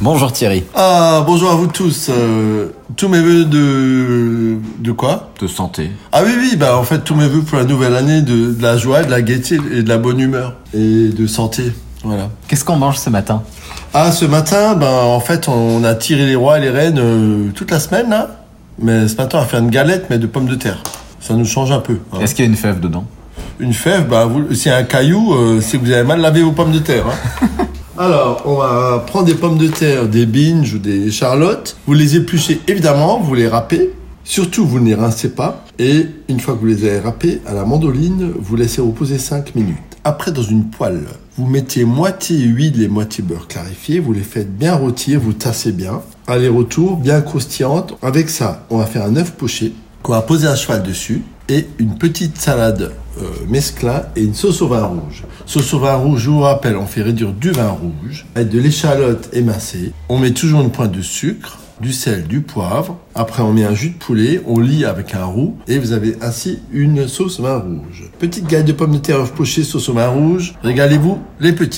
Bonjour Thierry. Ah, bonjour à vous tous. Euh, tous mes vœux de... De quoi? De santé. Ah oui, oui, bah en fait, tous mes vœux pour la nouvelle année, de, de la joie, de la gaieté et de la bonne humeur. Et de santé, voilà. Qu'est-ce qu'on mange ce matin? Ah, ce matin, ben en fait, on a tiré les rois et les reines euh, toute la semaine, là. Mais ce matin, on va faire une galette, mais de pommes de terre. Ça nous change un peu. hein. Est-ce qu'il y a une fève dedans? Une fève, bah, vous, c'est un caillou, euh, c'est que vous avez mal lavé vos pommes de terre. hein. Alors, on va prendre des pommes de terre, des binges ou des charlottes. Vous les épluchez évidemment, vous les râpez. Surtout, vous ne les rincez pas. Et une fois que vous les avez râpés, à la mandoline, vous laissez reposer 5 minutes. Après, dans une poêle, vous mettez moitié huile et moitié beurre clarifié. Vous les faites bien rôtir, vous tassez bien. Aller-retour, bien croustillante. Avec ça, on va faire un œuf poché qu'on va poser à cheval dessus et une petite salade euh, mesclin et une sauce au vin rouge. Sauce au vin rouge, je vous rappelle, on fait réduire du vin rouge avec de l'échalote émincée. On met toujours une pointe de sucre, du sel, du poivre. Après, on met un jus de poulet, on lie avec un roux et vous avez ainsi une sauce vin rouge. Petite galette de pommes de terre œuf poché, sauce au vin rouge. Régalez-vous, les petits.